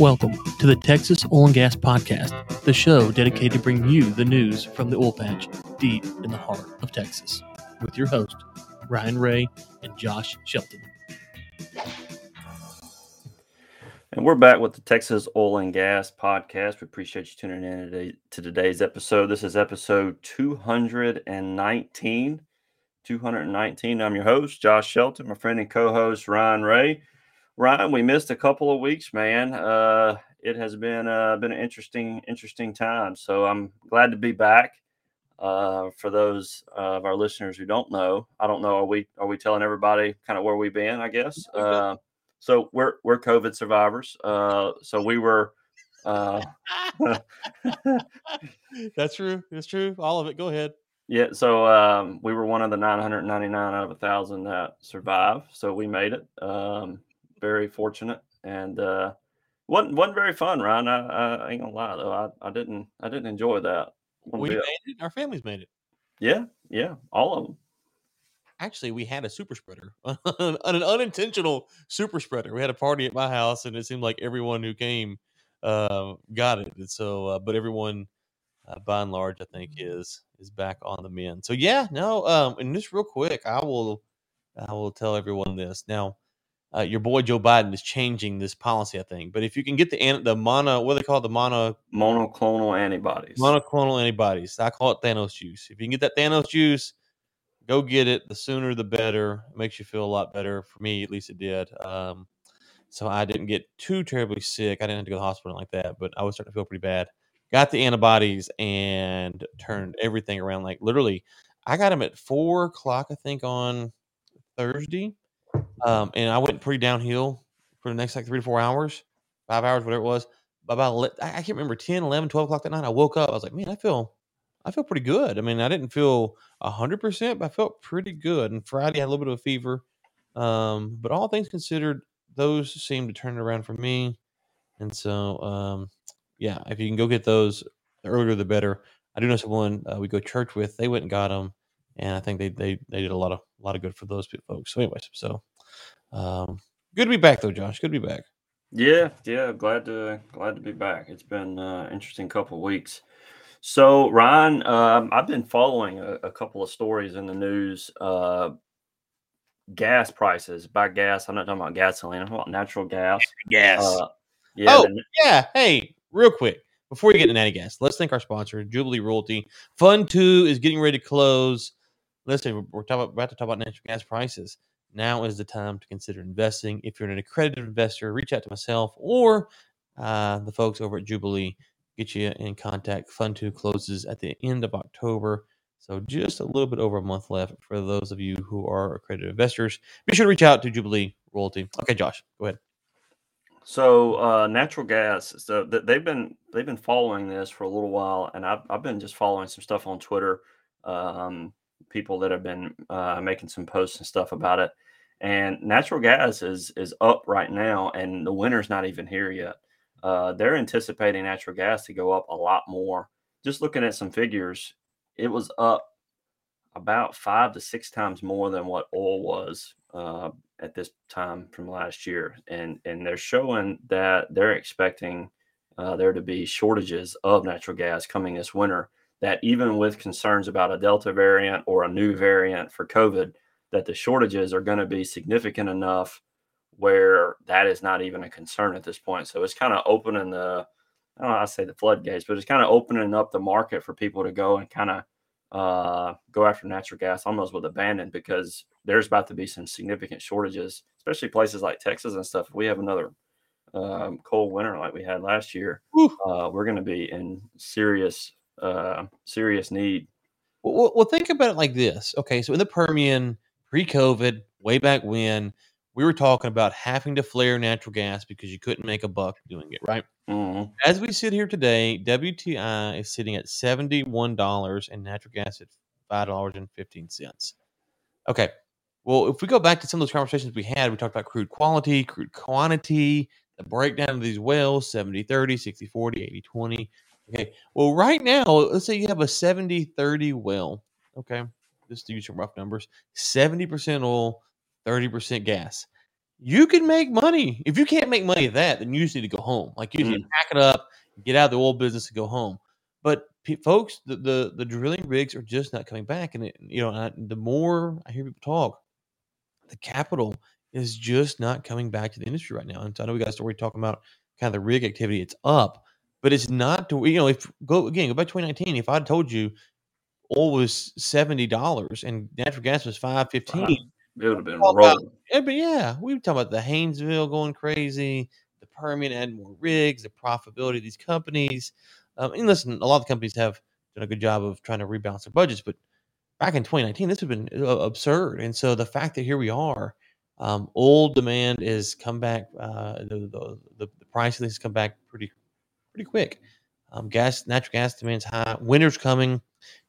Welcome to the Texas Oil and Gas Podcast, the show dedicated to bring you the news from the oil patch deep in the heart of Texas, with your host, Ryan Ray and Josh Shelton. And we're back with the Texas Oil and Gas Podcast. We appreciate you tuning in today, to today's episode. This is episode 219. 219. I'm your host, Josh Shelton, my friend and co host, Ryan Ray. Ryan, we missed a couple of weeks, man. Uh, it has been uh, been an interesting interesting time. So I'm glad to be back. Uh, for those of our listeners who don't know, I don't know. Are we are we telling everybody kind of where we've been? I guess. Uh, so we're we're COVID survivors. Uh, so we were. Uh, That's true. It's true. All of it. Go ahead. Yeah, so um, we were one of the 999 out of a thousand that survived. So we made it. Um, very fortunate, and uh, wasn't wasn't very fun, Ryan. I, I ain't gonna lie though, I, I didn't I didn't enjoy that. We made it. Our families made it. Yeah, yeah, all of them. Actually, we had a super spreader, an unintentional super spreader. We had a party at my house, and it seemed like everyone who came uh, got it. And so, uh, but everyone, uh, by and large, I think is is back on the mend. So yeah, no. Um, and just real quick, I will I will tell everyone this now. Uh, your boy Joe Biden is changing this policy, I think. But if you can get the an- the mono, what do they call it? the mono Monoclonal antibodies. monoclonal antibodies. I call it Thanos juice. If you can get that Thanos juice, go get it. The sooner the better. It makes you feel a lot better. For me, at least it did. Um, so I didn't get too terribly sick. I didn't have to go to the hospital like that, but I was starting to feel pretty bad. Got the antibodies and turned everything around. Like literally, I got them at four o'clock, I think, on Thursday. Um, and I went pretty downhill for the next like three to four hours, five hours, whatever it was. About, I can't remember, 10, 11, 12 o'clock that night, I woke up. I was like, man, I feel, I feel pretty good. I mean, I didn't feel hundred percent, but I felt pretty good. And Friday I had a little bit of a fever. Um, but all things considered, those seemed to turn around for me. And so, um, yeah, if you can go get those, the earlier the better. I do know someone uh, we go church with. They went and got them, and I think they they they did a lot of a lot of good for those folks. So, anyways, so um, good to be back though, Josh. Good to be back. Yeah, yeah, glad to glad to be back. It's been uh, interesting couple of weeks. So Ryan, um, I've been following a, a couple of stories in the news. Uh, gas prices by gas. I'm not talking about gasoline. I'm talking about natural gas. Gas. Uh, yeah, Oh, the- yeah. Hey, real quick before you get into natty gas, let's thank our sponsor, Jubilee Royalty. Fund Two is getting ready to close. Listen, we're, we're talking, about to talk about natural gas prices. Now is the time to consider investing. If you're an accredited investor, reach out to myself or uh, the folks over at Jubilee. Get you in contact. Fund Two closes at the end of October. So just a little bit over a month left for those of you who are accredited investors. Be sure to reach out to Jubilee Royalty. Okay, Josh, go ahead. So uh, natural gas. So they've been they've been following this for a little while, and I've I've been just following some stuff on Twitter. Um, people that have been uh, making some posts and stuff about it. And natural gas is is up right now, and the winter's not even here yet. Uh, they're anticipating natural gas to go up a lot more. Just looking at some figures, it was up about five to six times more than what oil was uh, at this time from last year, and and they're showing that they're expecting uh, there to be shortages of natural gas coming this winter. That even with concerns about a Delta variant or a new variant for COVID, that the shortages are going to be significant enough where that is not even a concern at this point. So it's kind of opening the I don't know, I say the floodgates, but it's kind of opening up the market for people to go and kind of uh, go after natural gas almost with abandon because there's about to be some significant shortages, especially places like Texas and stuff. If we have another um, cold winter like we had last year, uh, we're going to be in serious, uh, serious need. Well, well, think about it like this. Okay, so in the Permian, pre-COVID, way back when, we were talking about having to flare natural gas because you couldn't make a buck doing it, right? Mhm. As we sit here today, WTI is sitting at seventy-one dollars, and natural gas at five dollars and fifteen cents. Okay, well, if we go back to some of those conversations we had, we talked about crude quality, crude quantity, the breakdown of these wells 70 30, 60 40, 80 20. Okay, well, right now, let's say you have a 70 30 well. Okay, just to use some rough numbers 70% oil, 30% gas. you can make money. If you can't make money at that, then you just need to go home. Like you need to Mm. pack it up, get out of the oil business, and go home. But folks, the, the the drilling rigs are just not coming back, and it, you know, I, the more I hear people talk, the capital is just not coming back to the industry right now. And so I know we got a story talking about kind of the rig activity; it's up, but it's not to you know if go again go back to 2019. If I'd told you oil was seventy dollars and natural gas was five fifteen, It would have been rolling. yeah, but yeah, we were talking about the Haynesville going crazy, the Permian adding more rigs, the profitability of these companies. Um, and listen, a lot of the companies have done a good job of trying to rebalance their budgets, but back in 2019, this would have been uh, absurd. And so the fact that here we are, um, oil demand is come back, uh, the, the, the, the price of this has come back pretty, pretty quick. Um, gas, natural gas demand's high. Winter's coming.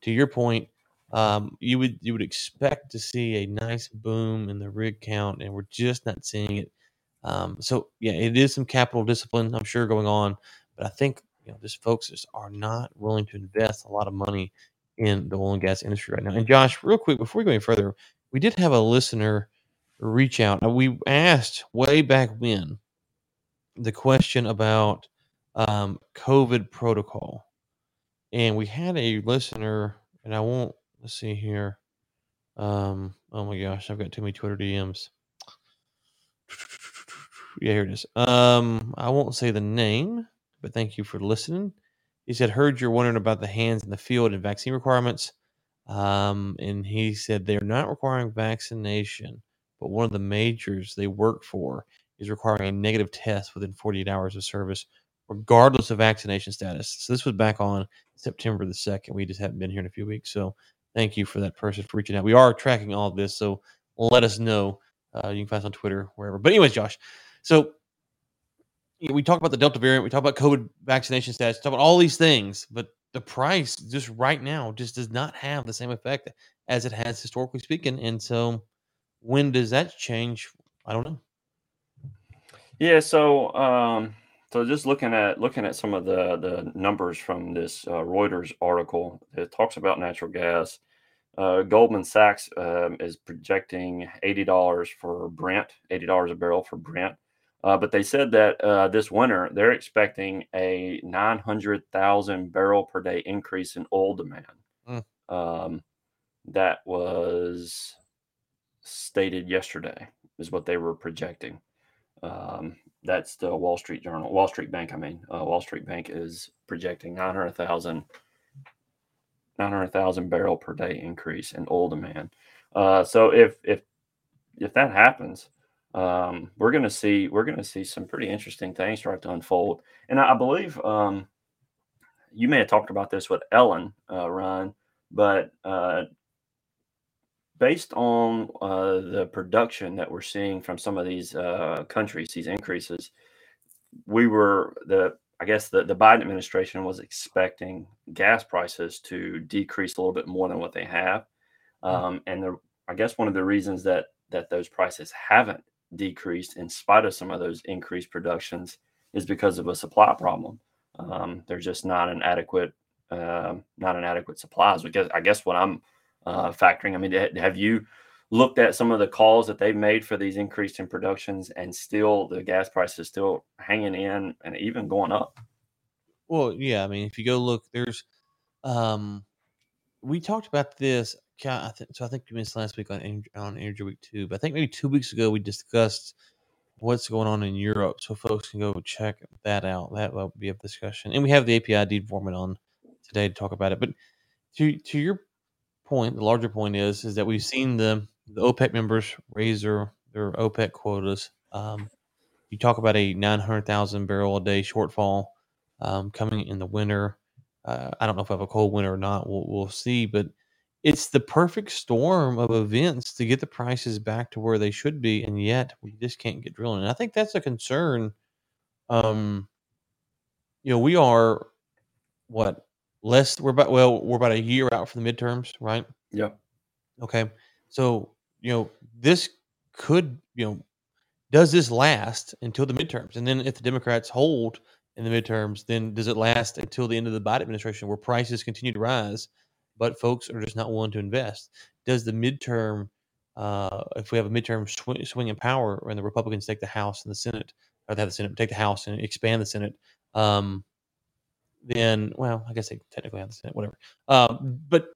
To your point, um, you would you would expect to see a nice boom in the rig count, and we're just not seeing it. Um, so yeah, it is some capital discipline, I'm sure, going on, but I think you know just folks just are not willing to invest a lot of money in the oil and gas industry right now. And Josh, real quick before we go any further, we did have a listener reach out. Now, we asked way back when the question about um, COVID protocol, and we had a listener, and I won't. Let's see here. Um, oh my gosh, I've got too many Twitter DMs. Yeah, here it is. Um, I won't say the name, but thank you for listening. He said, "Heard you're wondering about the hands in the field and vaccine requirements." Um, and he said they're not requiring vaccination, but one of the majors they work for is requiring a negative test within 48 hours of service, regardless of vaccination status. So this was back on September the second. We just haven't been here in a few weeks. So thank you for that person for reaching out. We are tracking all of this, so let us know. Uh, you can find us on Twitter, wherever. But anyways, Josh, so you know, we talk about the Delta variant, we talk about COVID vaccination status, talk about all these things, but the price just right now just does not have the same effect as it has historically speaking. And so, when does that change? I don't know. Yeah, so um, so just looking at looking at some of the the numbers from this uh, Reuters article, it talks about natural gas. Uh, Goldman Sachs um, is projecting eighty dollars for Brent, eighty dollars a barrel for Brent. Uh, but they said that uh, this winter they're expecting a nine hundred thousand barrel per day increase in oil demand. Mm. Um, that was stated yesterday, is what they were projecting. Um, that's the Wall Street Journal, Wall Street Bank. I mean, uh, Wall Street Bank is projecting 900,000 900,000 barrel per day increase in oil demand. Uh, so if if if that happens, um, we're going to see we're going to see some pretty interesting things start to unfold. And I, I believe um, you may have talked about this with Ellen, uh, Ryan, but uh, based on uh, the production that we're seeing from some of these uh, countries, these increases, we were the I guess the, the Biden administration was expecting gas prices to decrease a little bit more than what they have, um, and the, I guess one of the reasons that that those prices haven't decreased in spite of some of those increased productions is because of a supply problem. Um, there's just not an adequate um not an adequate supplies. Because I guess what I'm uh, factoring. I mean, have you looked at some of the calls that they've made for these increased in productions, and still the gas price is still hanging in and even going up? Well, yeah, I mean, if you go look, there's, um, we talked about this. I think so. I think you missed last week on on Energy Week two, but I think maybe two weeks ago we discussed what's going on in Europe, so folks can go check that out. That will be a discussion, and we have the API deed format on today to talk about it. But to to your point, the larger point is is that we've seen the the OPEC members raise their their OPEC quotas. Um, you talk about a nine hundred thousand barrel a day shortfall um, coming in the winter. Uh, I don't know if I have a cold winter or not. We'll, we'll see, but it's the perfect storm of events to get the prices back to where they should be, and yet we just can't get drilling. And I think that's a concern. Um, you know, we are what less we're about well we're about a year out from the midterms, right? Yeah. Okay. So, you know, this could, you know, does this last until the midterms? And then if the Democrats hold in the midterms, then does it last until the end of the Biden administration where prices continue to rise, but folks are just not willing to invest? Does the midterm uh, if we have a midterm swing, swing in power and the Republicans take the House and the Senate, or they have the Senate, take the House and expand the Senate, um, then, well, I guess they technically have the Senate, whatever. Um, but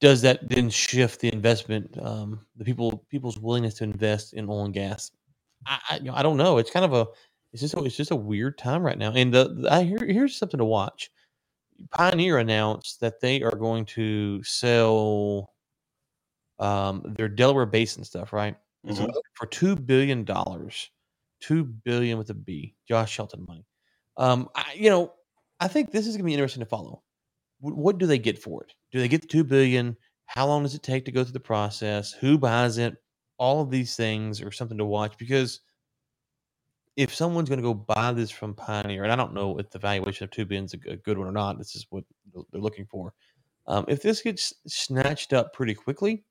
does that then shift the investment, um, the people people's willingness to invest in oil and gas? I, I, you know, I don't know. It's kind of a it's just a, it's just a weird time right now. And the, the I here's something to watch. Pioneer announced that they are going to sell um, their Delaware Basin stuff, right? So Mhm. for two billion dollars, two billion with a B, Josh Shelton money. Um, I, you know, I think this is going to be interesting to follow. What, what do they get for it? Do they get the two billion? How long does it take to go through the process? Who buys it? All of these things are something to watch because if someone's going to go buy this from Pioneer, and I don't know if the valuation of two billion is a good one or not. This is what they're looking for. Um, if this gets snatched up pretty quickly,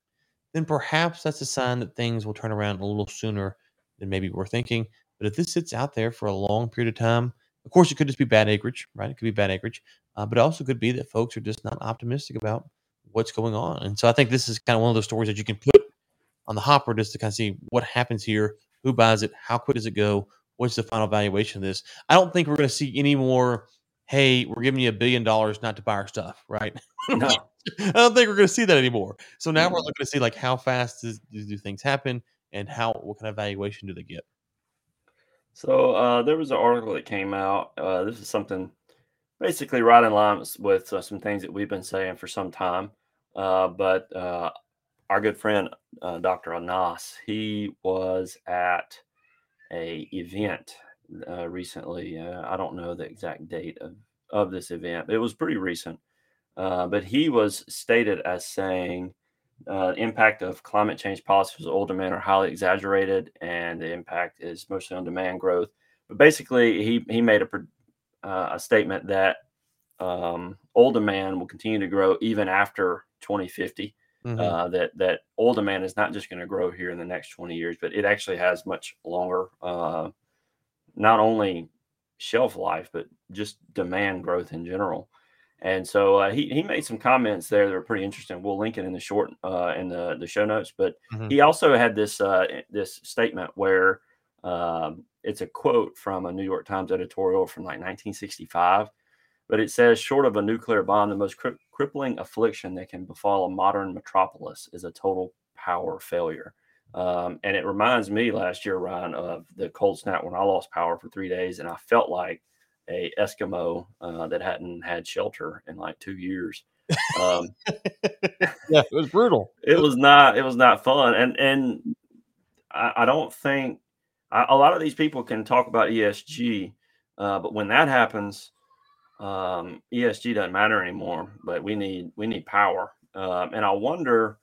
then perhaps that's a sign that things will turn around a little sooner than maybe we're thinking. But if this sits out there for a long period of time, of course, it could just be bad acreage, right? It could be bad acreage, uh, but it also could be that folks are just not optimistic about what's going on. And so I think this is kind of one of those stories that you can put on the hopper just to kind of see what happens here, who buys it, how quick does it go, what's the final valuation of this. I don't think we're going to see any more. Hey, we're giving you a billion dollars not to buy our stuff, right? No. I don't think we're going to see that anymore. So now we're Mm. looking to see like how fast do do things happen and how what kind of valuation do they get? So uh, there was an article that came out. Uh, this is something basically right in line with, uh, some things that we've been saying for some time. Uh, but uh, our good friend uh, Dr. Anas, he was at a event recently. I don't know the exact date of, of this event, it was pretty recent. But he was stated as saying uh, impact of climate change policies on demand are highly exaggerated, and the impact is mostly on demand growth. But basically, he he made a uh, a statement that um, oil demand will continue to grow even after 2050. Mhm. Uh, that that oil demand is not just going to grow here in the next 20 years, but it actually has much longer, uh, not only shelf life, but just demand growth in general. And so uh, he he made some comments there that are pretty interesting. We'll link it in the short uh, in the the show notes. But Mhm. he also had this uh, this statement where um, it's a quote from a New York Times editorial from like 1965. But it says, short of a nuclear bomb, the most cri- crippling affliction that can befall a modern metropolis is a total power failure. Um, and it reminds me last year, Ryan, of the cold snap when I lost power for three days, and I felt like a Eskimo uh, that hadn't had shelter in like two years. Um, yeah, it was brutal. it was not it was not fun and and i, I don't think I, a lot of these people can talk about esg uh, but when that happens um, esg doesn't matter anymore but we need we need power um, and i wonder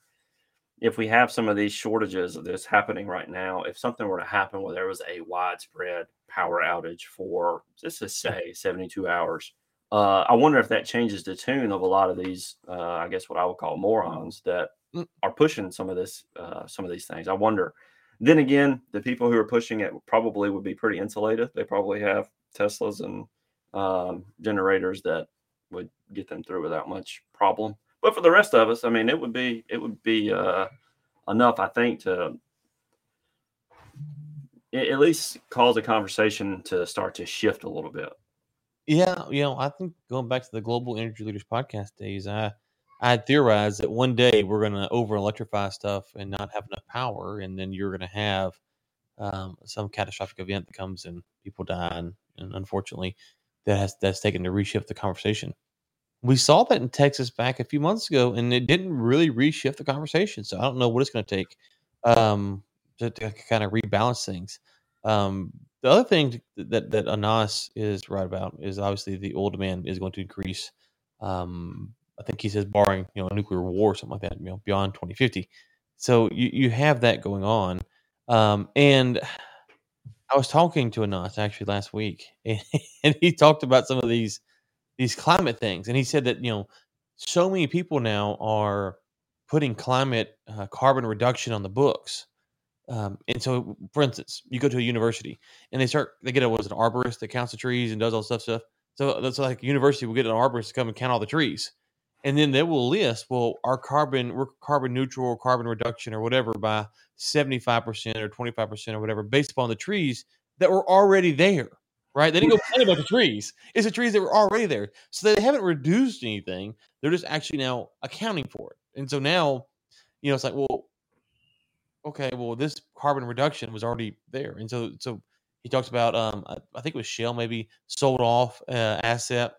if we have some of these shortages that's happening right now if something were to happen where there was a widespread power outage for let's just say 72 hours uh, I wonder if that changes the tune of a lot of these, uh, I guess what I would call morons that Mm. are pushing some of this, uh, some of these things. I wonder. Then again, the people who are pushing it probably would be pretty insulated. They probably have Teslas and um, generators that would get them through without much problem. But for the rest of us, I mean, it would be it would be uh, enough, I think, to at least cause a conversation to start to shift a little bit. Yeah, you know, I think going back to the Global Energy Leaders podcast days, I I theorized that one day we're going to over electrify stuff and not have enough power, and then you're going to have um, some catastrophic event that comes and people die, and, and unfortunately, that has that's taken to reshift the conversation. We saw that in Texas back a few months ago, and it didn't really reshift the conversation. So I don't know what it's going to take um, to, to kind of rebalance things. Um, the other thing that that Anas is right about is obviously the oil demand is going to increase. Um, I think he says barring you know a nuclear war or something like that, you know, beyond 2050. So you you have that going on, um, and I was talking to Anas actually last week, and, and he talked about some of these these climate things, and he said that you know so many people now are putting climate uh, carbon reduction on the books. Um, and so, for instance, you go to a university and they start, they get a, was an arborist that counts the trees and does all stuff stuff. So that's like university will get an arborist to come and count all the trees. and then they will list, well, our carbon, we're carbon neutral or carbon reduction or whatever by 75% or 25% or whatever, based upon the trees that were already there, right? They didn't go plant a bunch of trees. It's the trees that were already there. So they haven't reduced anything. They're just actually now accounting for it. And so now, you know, it's like, well, okay, well, this carbon reduction was already there. And so, so he talks about, um, I, I think it was Shell maybe sold off uh, asset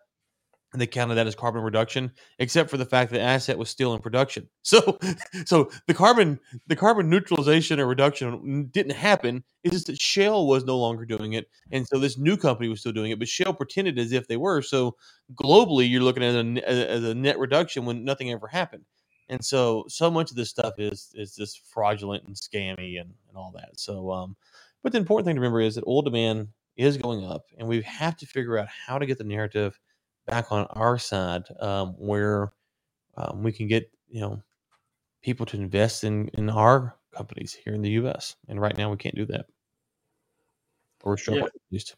they counted that as carbon reduction, except for the fact that the asset was still in production. So, so the carbon the carbon neutralization or reduction didn't happen. It's just that Shell was no longer doing it, and so this new company was still doing it. But Shell pretended as if they were. So globally, you're looking at a, as a net reduction when nothing ever happened. And so, so much of this stuff is is just fraudulent and scammy and, and all that. So, um, but the important thing to remember is that oil demand is going up, and we have to figure out how to get the narrative back on our side um, where um, we can get you know people to invest in in our companies here in the U.S. And right now we can't do that, or yeah. at least.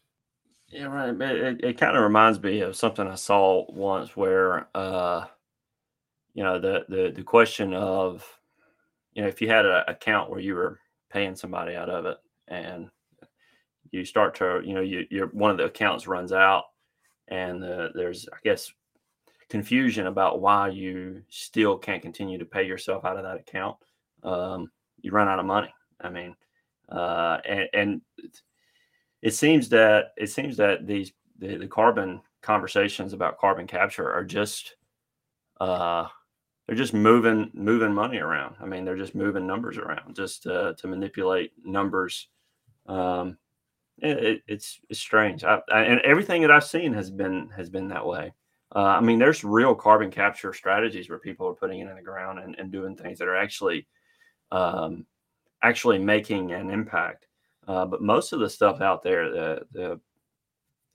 Yeah, right. It, it, it kind of reminds me of something I saw once where, uh, you know, the the the question of, you know, if you had an account where you were paying somebody out of it, and you start to, you know, you, you're one of the accounts runs out, and uh, there's I guess confusion about why you still can't continue to pay yourself out of that account. Um, you run out of money. I mean, uh, and, and, it seems that it seems that these the, the carbon conversations about carbon capture are just uh, they're just moving moving money around. I mean, they're just moving numbers around just uh, to manipulate numbers um, it, it's it's strange. I, I, and everything that I've seen has been has been that way. Uh, I mean, there's real carbon capture strategies where people are putting it in the ground and, and doing things that are actually um, actually making an impact. Uh, but most of the stuff out there, the, the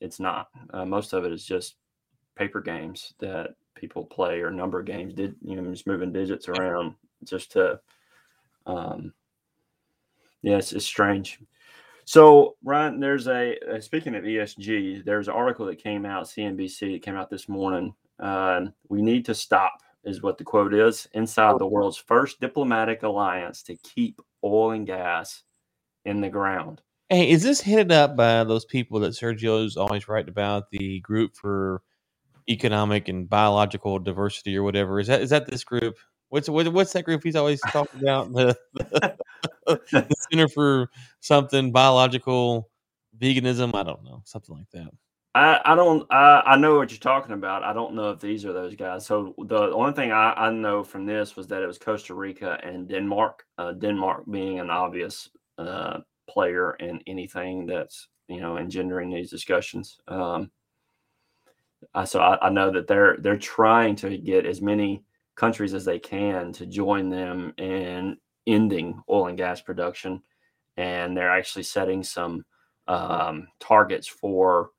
it's not. Uh, most of it is just paper games that people play or number games. Did you know just moving digits around just to um, yeah, it's, it's strange. So, Ryan, there's a uh, speaking of ESG, there's an article that came out, CNBC, that came out this morning. Uh, we need to stop, is what the quote is, inside the world's first diplomatic alliance to keep oil and gas in the ground. Hey, is this headed up by those people that Sergio's always writing about, the group for economic and biological diversity or whatever? Is that is that this group? What's what's that group he's always talking about? The, the, the Center for something biological veganism. I don't know, something like that. I, I don't I, I know what you're talking about. I don't know if these are those guys. So the only thing I, I know from this was that it was Costa Rica and Denmark. Uh, Denmark being an obvious uh, player in anything that's you know engendering these discussions. Um, I, so I, I know that they're they're trying to get as many countries as they can to join them in ending oil and gas production. And they're actually setting some um, targets for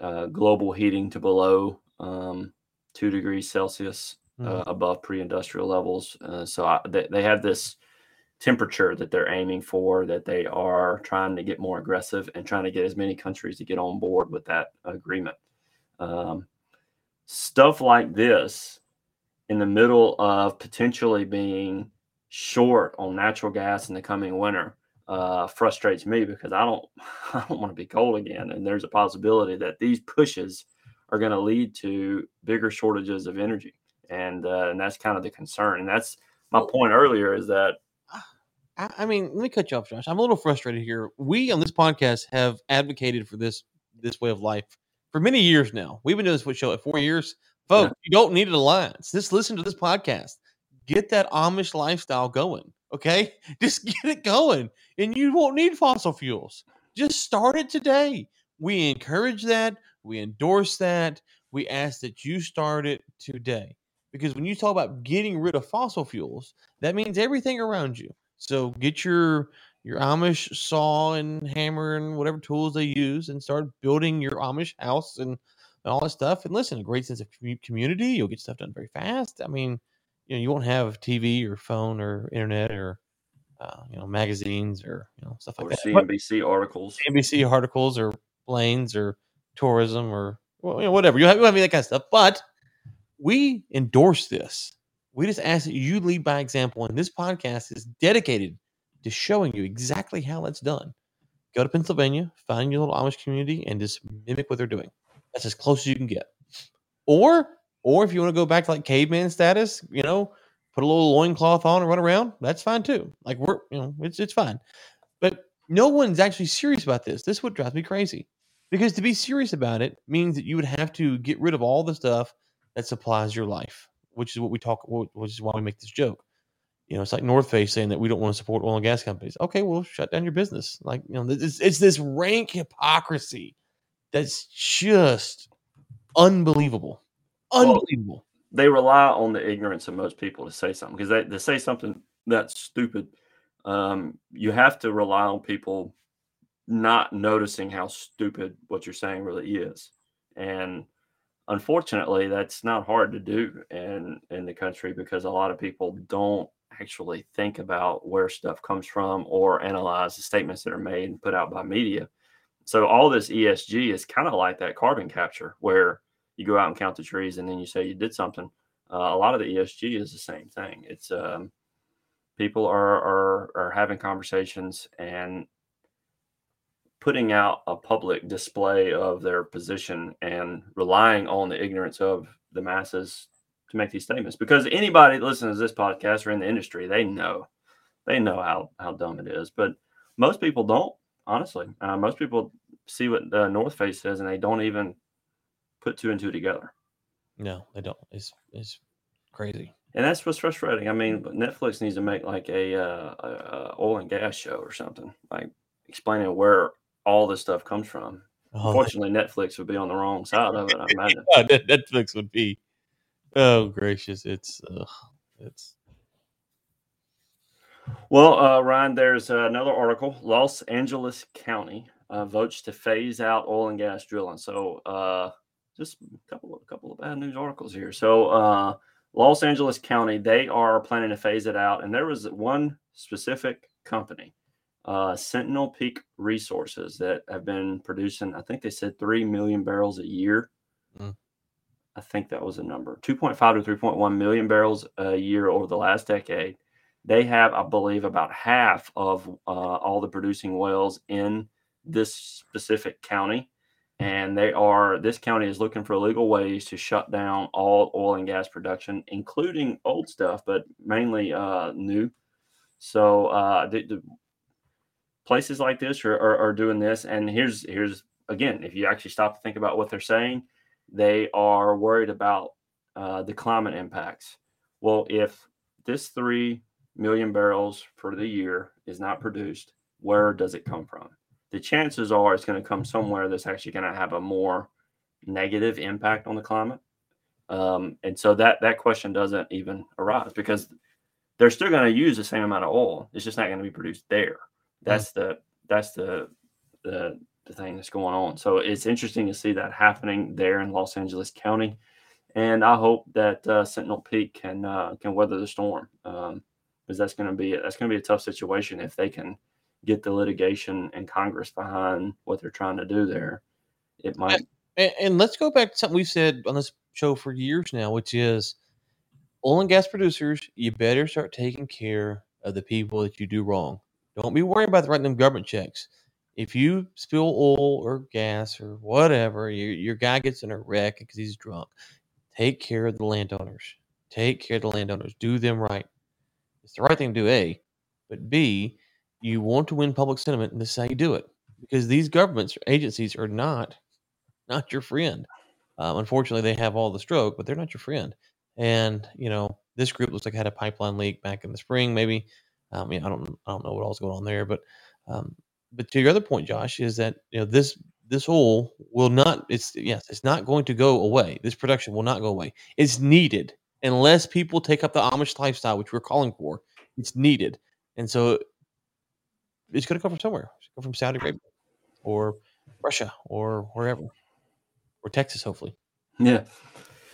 uh, global heating to below um, two degrees Celsius uh, mm. above pre industrial levels. Uh, so I, they, they have this temperature that they're aiming for that they are trying to get more aggressive and trying to get as many countries to get on board with that agreement. Um, stuff like this in the middle of potentially being short on natural gas in the coming winter uh, frustrates me because I don't I don't want to be cold again, and there's a possibility that these pushes are going to lead to bigger shortages of energy, and uh, and that's kind of the concern, and that's my point earlier is that. I mean, let me cut you off, Josh. I'm a little frustrated here. We on this podcast have advocated for this this way of life for many years now. We've been doing this show at four years. Folks, yeah. you don't need an alliance. Just listen to this podcast. Get that Amish lifestyle going. Okay. Just get it going. And you won't need fossil fuels. Just start it today. We encourage that. We endorse that. We ask that you start it today. Because when you talk about getting rid of fossil fuels, that means everything around you. So get your your Amish saw and hammer and whatever tools they use and start building your Amish house and and all that stuff. And listen, a great sense of community. You'll get stuff done very fast. I mean, you know, you won't have TV or phone or internet or uh, you know magazines or you know stuff like or that. CNBC articles, CNBC articles, or planes or tourism or well, you know, whatever. You have, you have that kind of stuff, but we endorse this. We just ask that you lead by example, and this podcast is dedicated to showing you exactly how that's done. Go to Pennsylvania, find your little Amish community, and just mimic what they're doing. That's as close as you can get. Or, or if you want to go back to like caveman status, you know, put a little loincloth on and run around, that's fine too. Like we're, you know, it's it's fine. But no one's actually serious about this. This would drive me crazy. Because to be serious about it means that you would have to get rid of all the stuff that supplies your life, which is what we talk, which is why we make this joke. You know, it's like North Face saying that we don't want to support oil and gas companies. Okay, well, shut down your business. Like, you know, it's, it's this rank hypocrisy that's just unbelievable. Unbelievable. Well, they rely on the ignorance of most people to say something because they, they say something that's stupid. Um, you have to rely on people not noticing how stupid what you're saying really is. And unfortunately, that's not hard to do in in the country because a lot of people don't actually think about where stuff comes from or analyze the statements that are made and put out by media. So all this ESG is kind of like that carbon capture where you go out and count the trees and then you say you did something. Uh, a lot of the ESG is the same thing. It's um, people are, are are having conversations and putting out a public display of their position and relying on the ignorance of the masses to make these statements because anybody that listens to this podcast or in the industry they know they know how how dumb it is but most people don't honestly uh, most people see what the north face says and they don't even put two and two together no they don't it's it's crazy and that's what's frustrating i mean netflix needs to make like a, uh, a, a oil and gas show or something like explaining where all this stuff comes from. Oh, Unfortunately, Netflix would be on the wrong side of it. I imagine Netflix would be. Oh gracious! It's uh, it's. Well, uh, Ryan, there's another article. Los Angeles County uh, votes to phase out oil and gas drilling. So, uh, just a couple of a couple of bad news articles here. So, uh, Los Angeles County they are planning to phase it out, and there was one specific company uh, Sentinel Peak Resources that have been producing, I think they said 3 million barrels a year. Mm. I think that was a number 2.5 to 3.1 million barrels a year over the last decade. They have, I believe, about half of uh, all the producing wells in this specific county. And they are, this county is looking for legal ways to shut down all oil and gas production, including old stuff, but mainly uh, new. So uh, the, the, places like this are, are, are doing this. And here's here's again, if you actually stop to think about what they're saying, they are worried about uh, the climate impacts. Well, if this three million barrels for the year is not produced, where does it come from? The chances are it's going to come somewhere that's actually going to have a more negative impact on the climate. Um, and so that that question doesn't even arise because they're still going to use the same amount of oil. It's just not going to be produced there. That's the that's the the the thing that's going on. So it's interesting to see that happening there in Los Angeles County, and I hope that uh, Sentinel Peak can uh, can weather the storm because that's going to be that's going to be a tough situation if they can get the litigation and Congress behind what they're trying to do there. It might. And, and let's go back to something we've said on this show for years now, which is oil and gas producers. You better start taking care of the people that you do wrong. Don't be worried about writing them government checks. If you spill oil or gas or whatever, your, your guy gets in a wreck because he's drunk. Take care of the landowners. Take care of the landowners. Do them right. It's the right thing to do, A. But B, you want to win public sentiment, and this is how you do it. Because these governments or agencies are not not your friend. Um, unfortunately, they have all the stroke, but they're not your friend. And you know, this group looks like had a pipeline leak back in the spring, maybe I mean, I don't, I don't know what all's going on there, but, um, but to your other point, Josh, is that you know this this oil will not. It's yes, it's not going to go away. This production will not go away. It's needed unless people take up the Amish lifestyle, which we're calling for. It's needed, and so it's going to come from somewhere. It's going to come from Saudi Arabia or Russia or wherever, or Texas, hopefully. Yeah.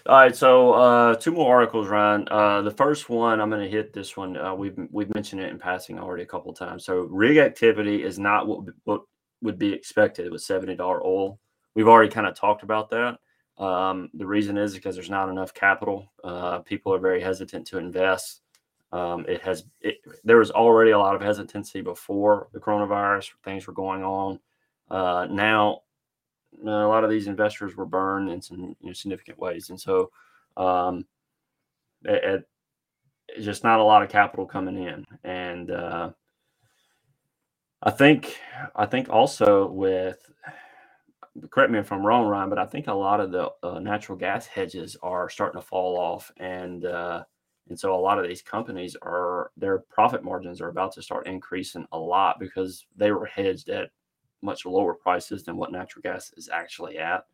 All right, so uh, two more articles, Ryan. Uh, the first one, I'm going to hit this one. Uh, we've we've mentioned it in passing already a couple of times. So rig activity is not what what would be expected with seventy dollar oil. We've already kind of talked about that. Um, the reason is because there's not enough capital. Uh, people are very hesitant to invest. Um, it has it, there was already a lot of hesitancy before the coronavirus. Things were going on. Uh, now, a lot of these investors were burned in some you know, significant ways, and so um, it, it, it's just not a lot of capital coming in. And uh, I think I think also with correct me if I'm wrong, Ryan, but I think a lot of the uh, natural gas hedges are starting to fall off, and uh, and so a lot of these companies are their profit margins are about to start increasing a lot because they were hedged at much lower prices than what natural gas is actually at.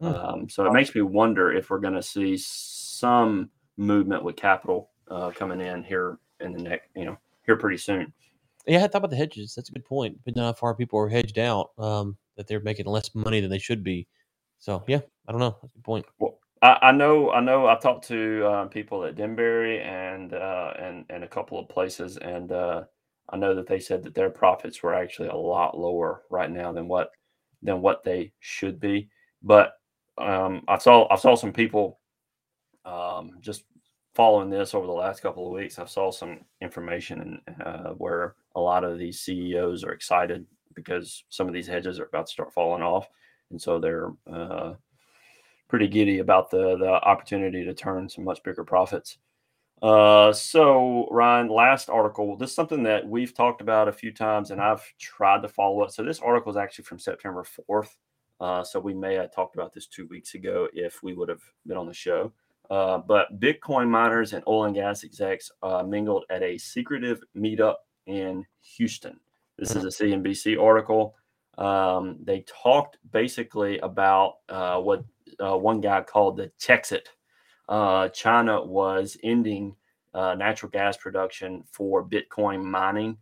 Mm-hmm. Um, so it makes me wonder if we're going to see some movement with capital uh, coming in here in the next, you know, here pretty soon. Yeah, I thought about the hedges. That's a good point. But not far people are hedged out, um, that they're making less money than they should be. So yeah, I don't know. That's a good point. Well, I, I know, I know. I've talked to uh, people at Denbury and uh, and and a couple of places, and uh, I know that they said that their profits were actually a lot lower right now than what than what they should be. But um, I saw I saw some people um, just following this over the last couple of weeks. I saw some information uh, where a lot of these CEOs are excited because some of these hedges are about to start falling off, and so they're uh, pretty giddy about the the opportunity to turn some much bigger profits. Uh, so Ryan, last article. This is something that we've talked about a few times, and I've tried to follow up. So this article is actually from September fourth. Uh, so we may have talked about this two weeks ago if we would have been on the show. Uh, but Bitcoin miners and oil and gas execs uh, mingled at a secretive meetup in Houston. This is a CNBC article. Um, they talked basically about uh, what uh, one guy called the Texit. Uh, China was ending natural gas production for Bitcoin mining.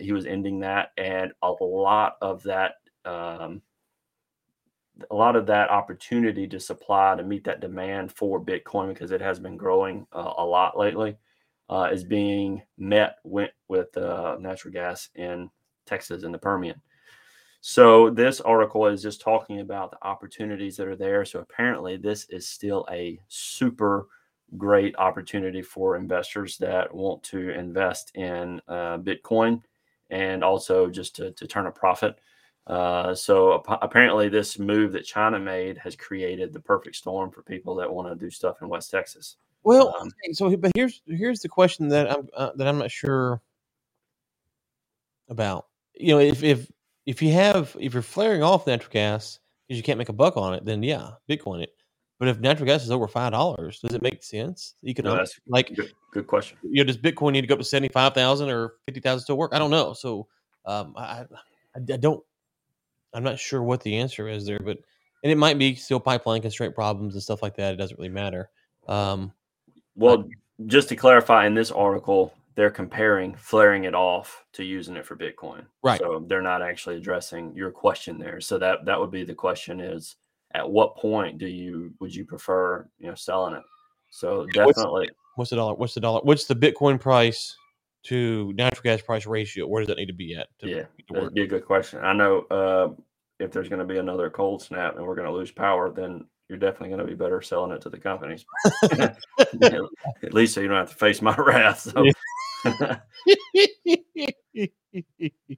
He was ending that, and a lot of that, um, a lot of that opportunity to supply to meet that demand for Bitcoin because it has been growing uh, a lot lately, uh, is being met with, with natural gas in Texas in the Permian. So this article is just talking about the opportunities that are there. So apparently, this is still a super great opportunity for investors that want to invest in uh, Bitcoin and also just to, to turn a profit. Uh, so ap- apparently, this move that China made has created the perfect storm for people that want to do stuff in West Texas. Well, um, so but here's here's the question that I'm uh, that I'm not sure about. You know, if if if you have if you're flaring off natural gas because you can't make a buck on it, then yeah, Bitcoin it. But if natural gas is over five dollars, does it make sense? Economic, no, like good, good, question. You know, does Bitcoin need to go up to seventy five thousand or fifty thousand to work? I don't know. So um, I, I, I don't. I'm not sure what the answer is there, but and it might be still pipeline constraint problems and stuff like that. It doesn't really matter. Um, well, just to clarify, in this article, they're comparing flaring it off to using it for Bitcoin. Right. So they're not actually addressing your question there. So that that would be the question is at what point do you would you prefer, you know, selling it? So definitely what's, what's the dollar? What's the dollar? What's the Bitcoin price to natural gas price ratio? Where does that need to be at? To, yeah, that'd be a good question. I know uh, if there's going to be another cold snap and we're going to lose power, then you're definitely going to be better selling it to the companies. At least so you don't have to face my wrath. So.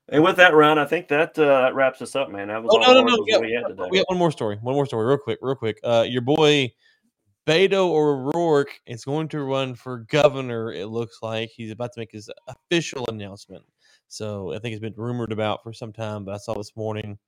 and with that, Ron, I think that uh, wraps us up, man. That was oh, all no, no, no. Yeah, we had today. We got one more story. One more story, real quick, real quick. Uh, your boy Beto O'Rourke is going to run for governor. It looks like he's about to make his official announcement. So I think it's been rumored about for some time, but I saw this morning.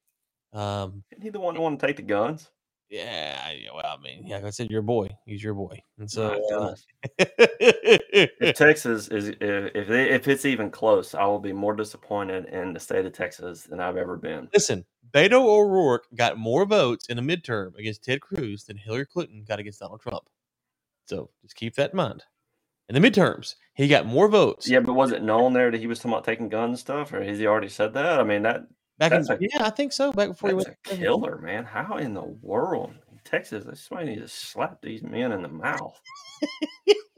Um, Isn't he the one who want to take the guns? Yeah, well, I mean, yeah, like I said, your boy. He's your boy, and so uh, if Texas is if they, if it's even close, I will be more disappointed in the state of Texas than I've ever been. Listen, Beto O'Rourke got more votes in a midterm against Ted Cruz than Hillary Clinton got against Donald Trump. So just keep that in mind. In the midterms, he got more votes. Yeah, but was it known there that he was talking about taking gun stuff, or has he already said that? I mean, that Back in, a, yeah, I think so. Back before he went. A killer, man. How in the world? Texas, somebody needs to slap these men in the mouth.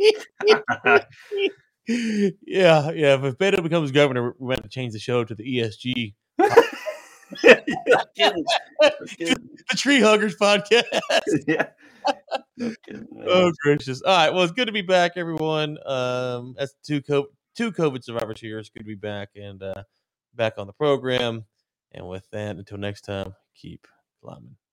yeah, yeah. If Beto becomes governor, we're going to change the show to the ESG. the the Tree Huggers podcast. yeah. No kidding, oh gracious! All right, well, it's good to be back, everyone. Um, that's two co- two COVID survivors here. It's good to be back and uh, back on the program. And with that, until next time, keep climbing.